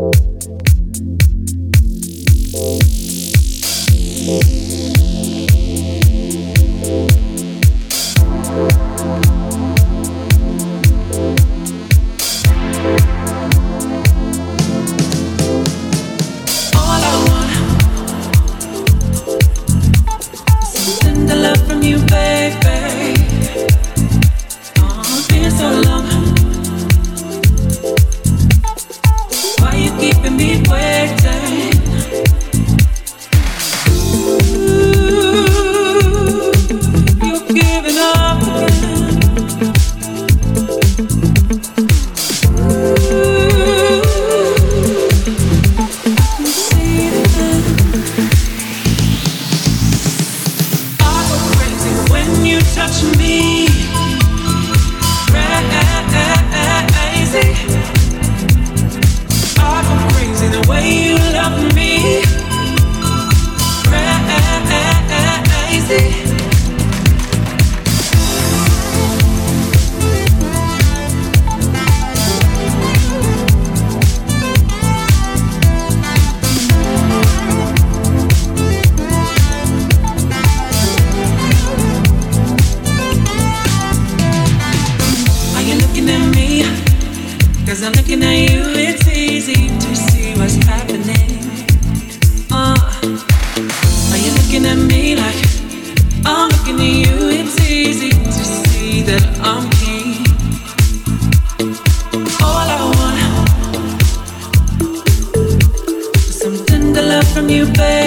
you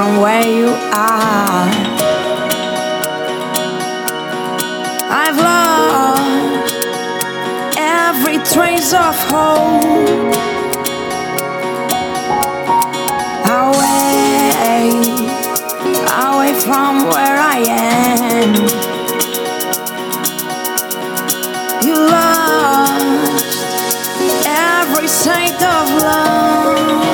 from where you are. I've lost every trace of hope. Away, away from where I am. You lost every sight of love.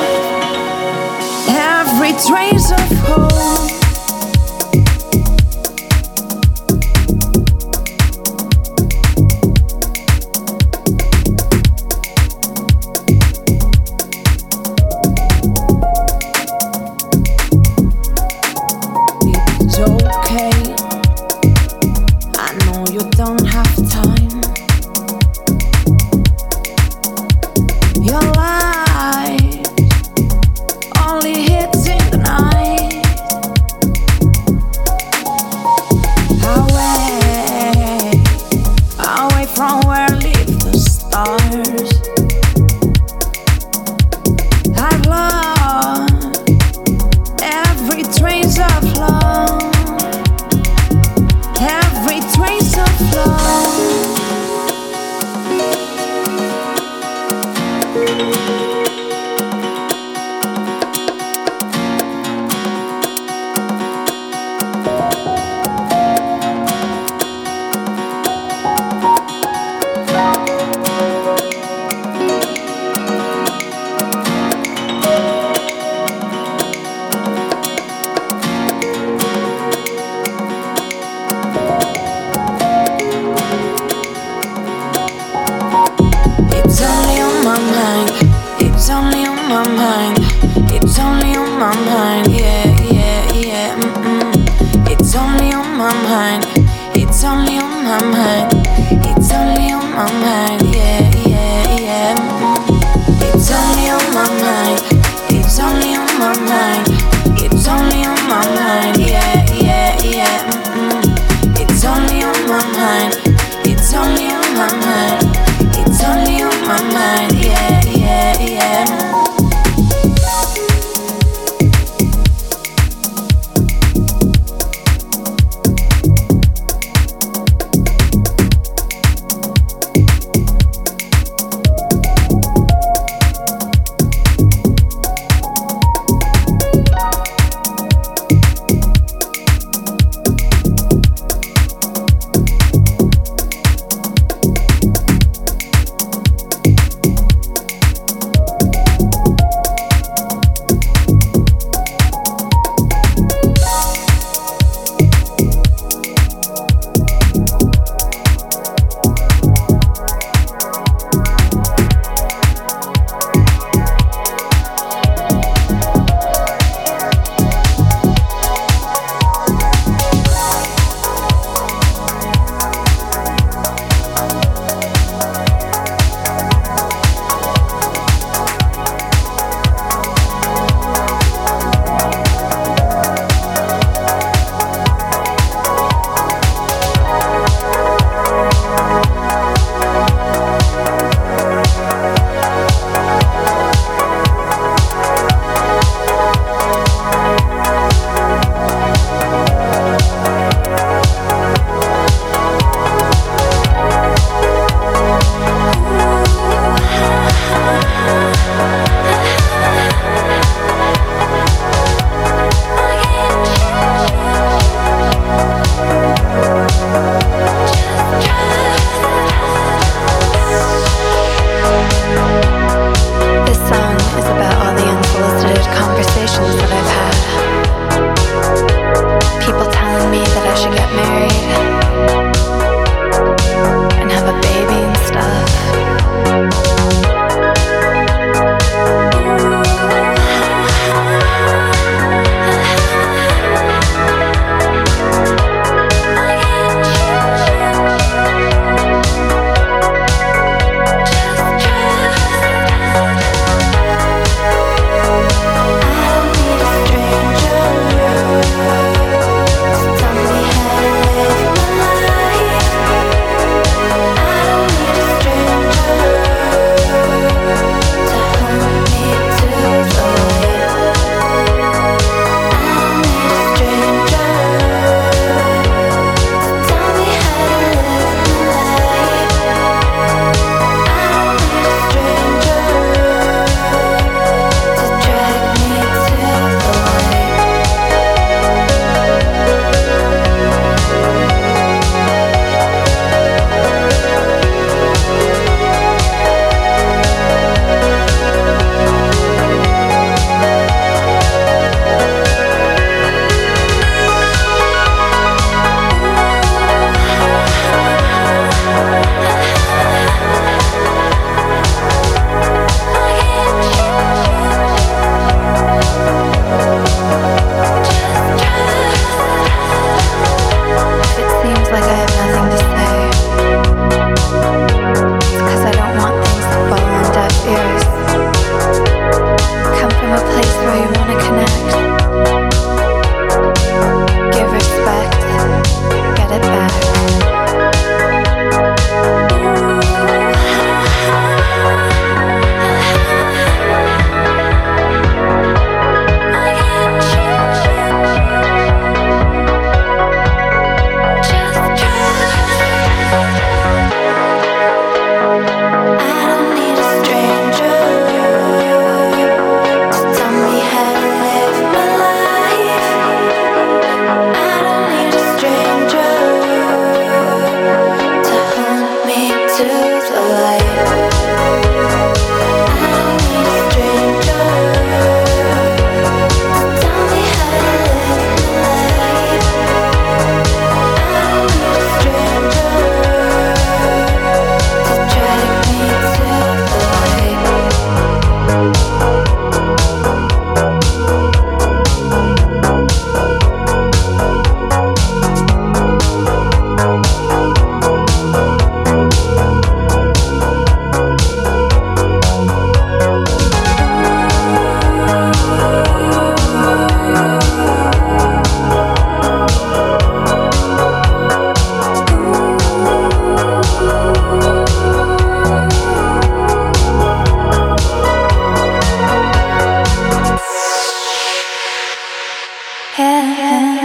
yeah.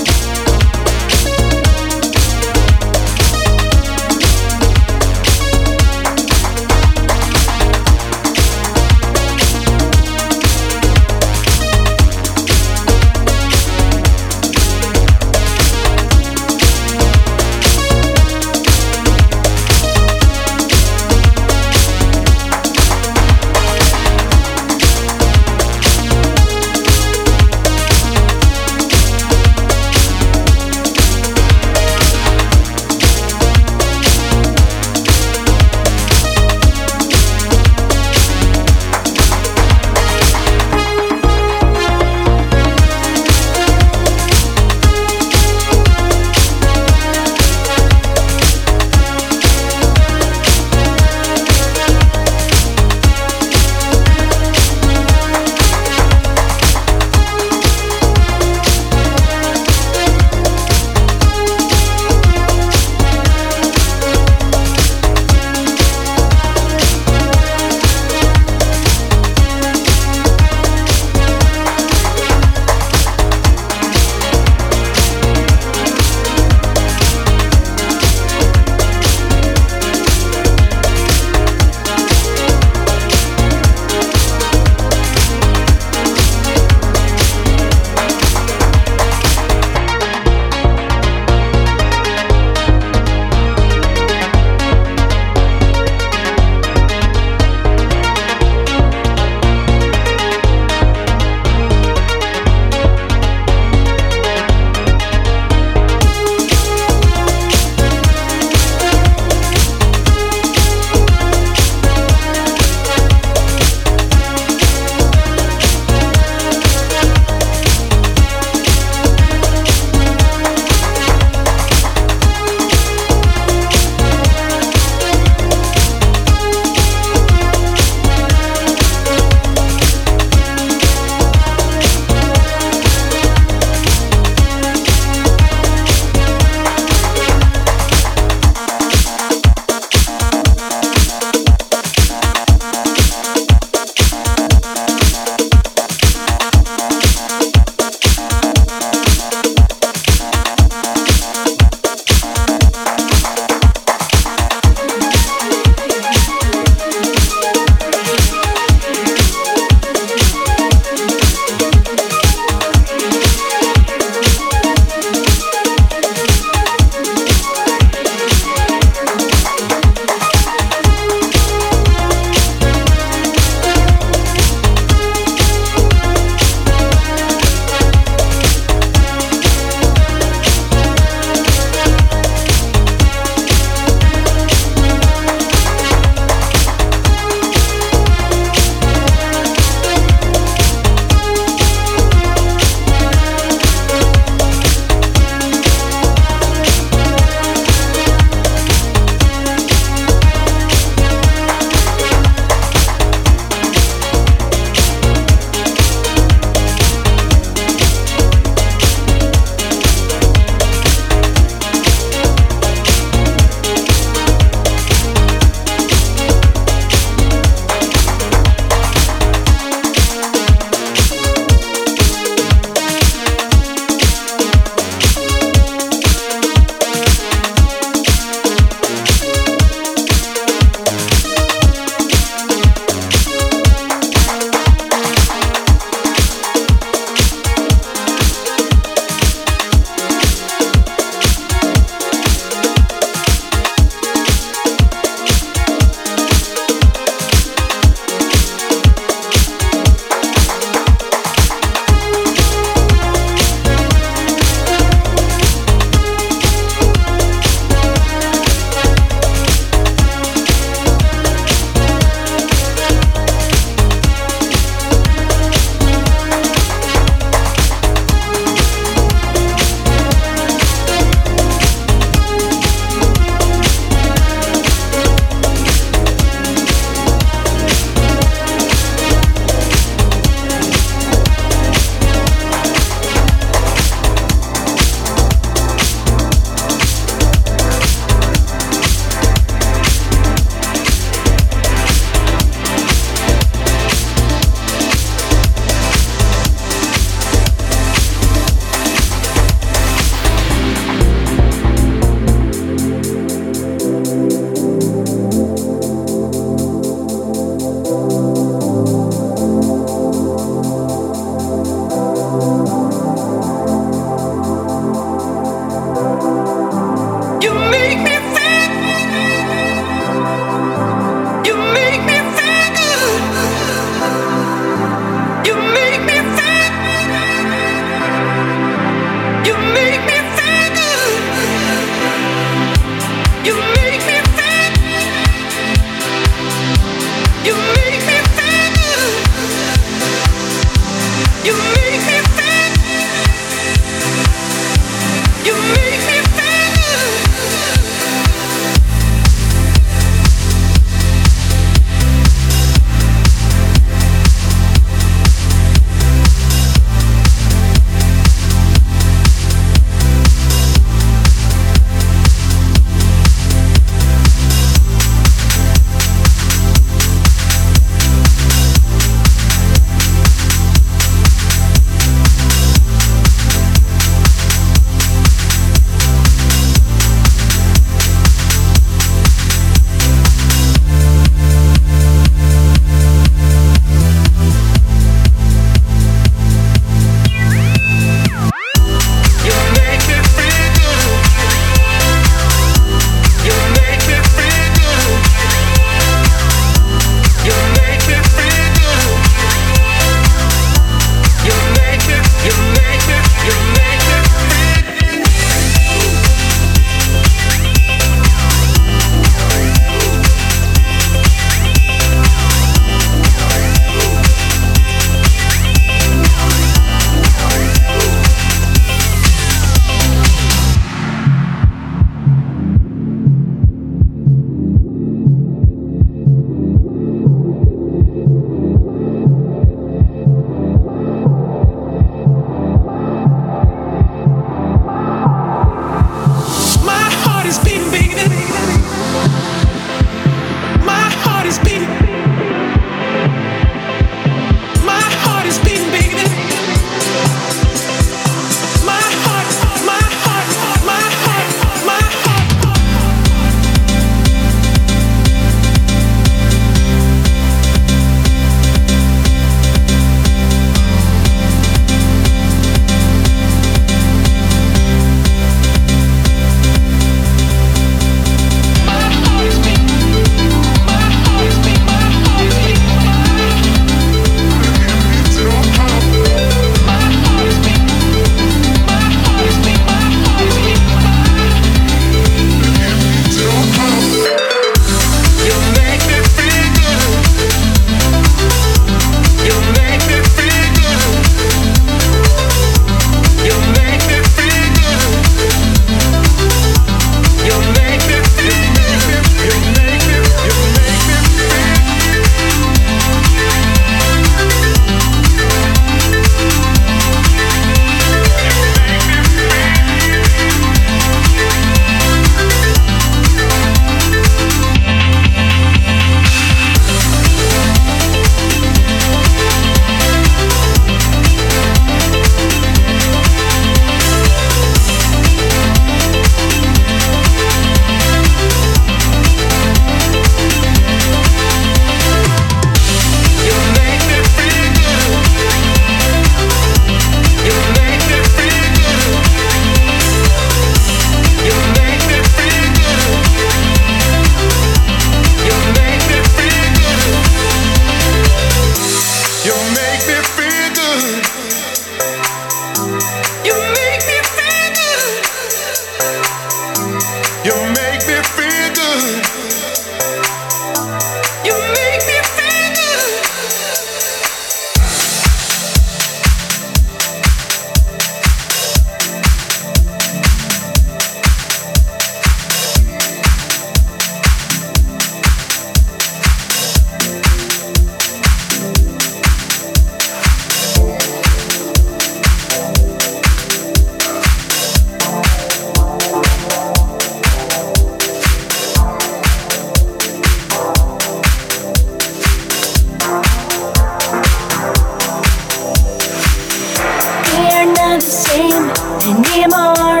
dream anymore.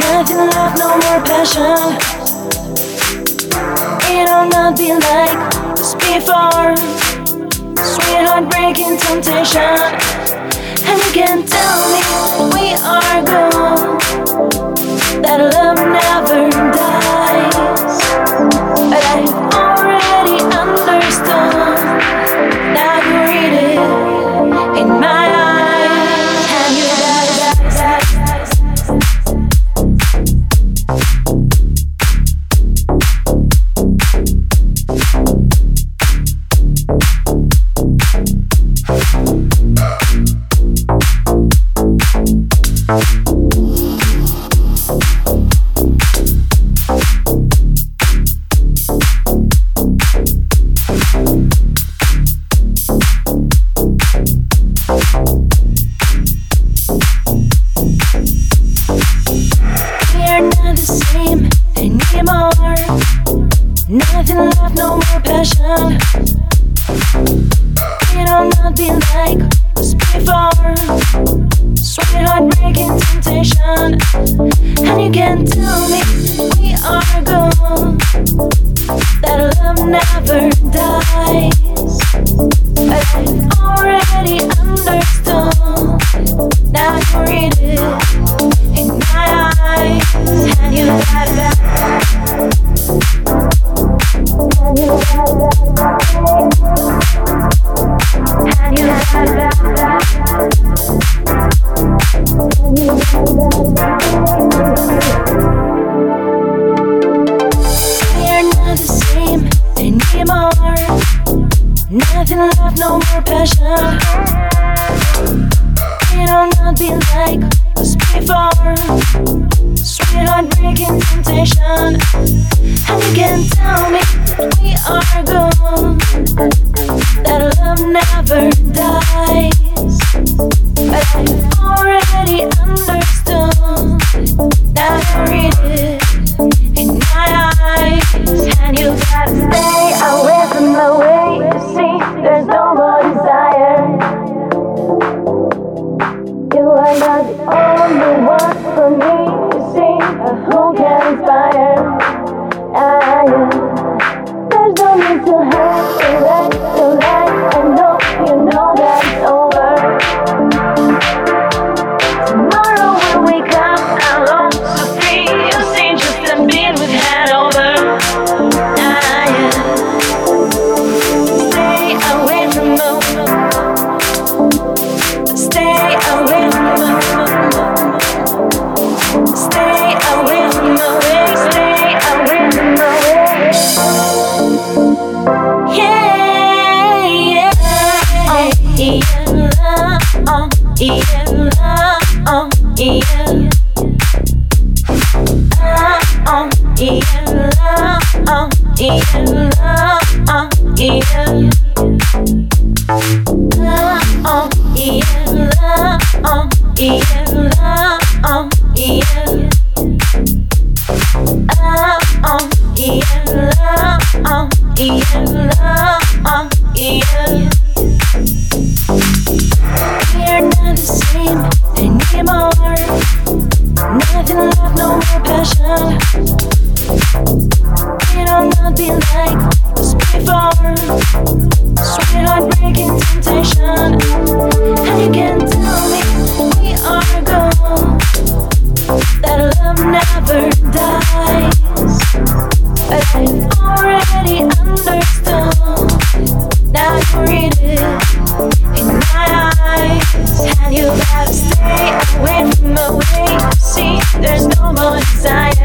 Nothing left, no more passion. It'll not be like this before. Sweetheart breaking temptation. And you can tell me we are gone. That love never dies. But I more. Nothing left, no more passion. We don't be like this before. Sweet heartbreaking temptation. And you can tell me we are gone. That love never dies. But I've already understood. that I read it you gotta stay away. in love, no more passion. It'll not be like before. Sweet heartbreaking temptation. And you can tell me we are gone. That love never dies. Already understood. Now you read it in my eyes. And you stay away from. There's no more desire.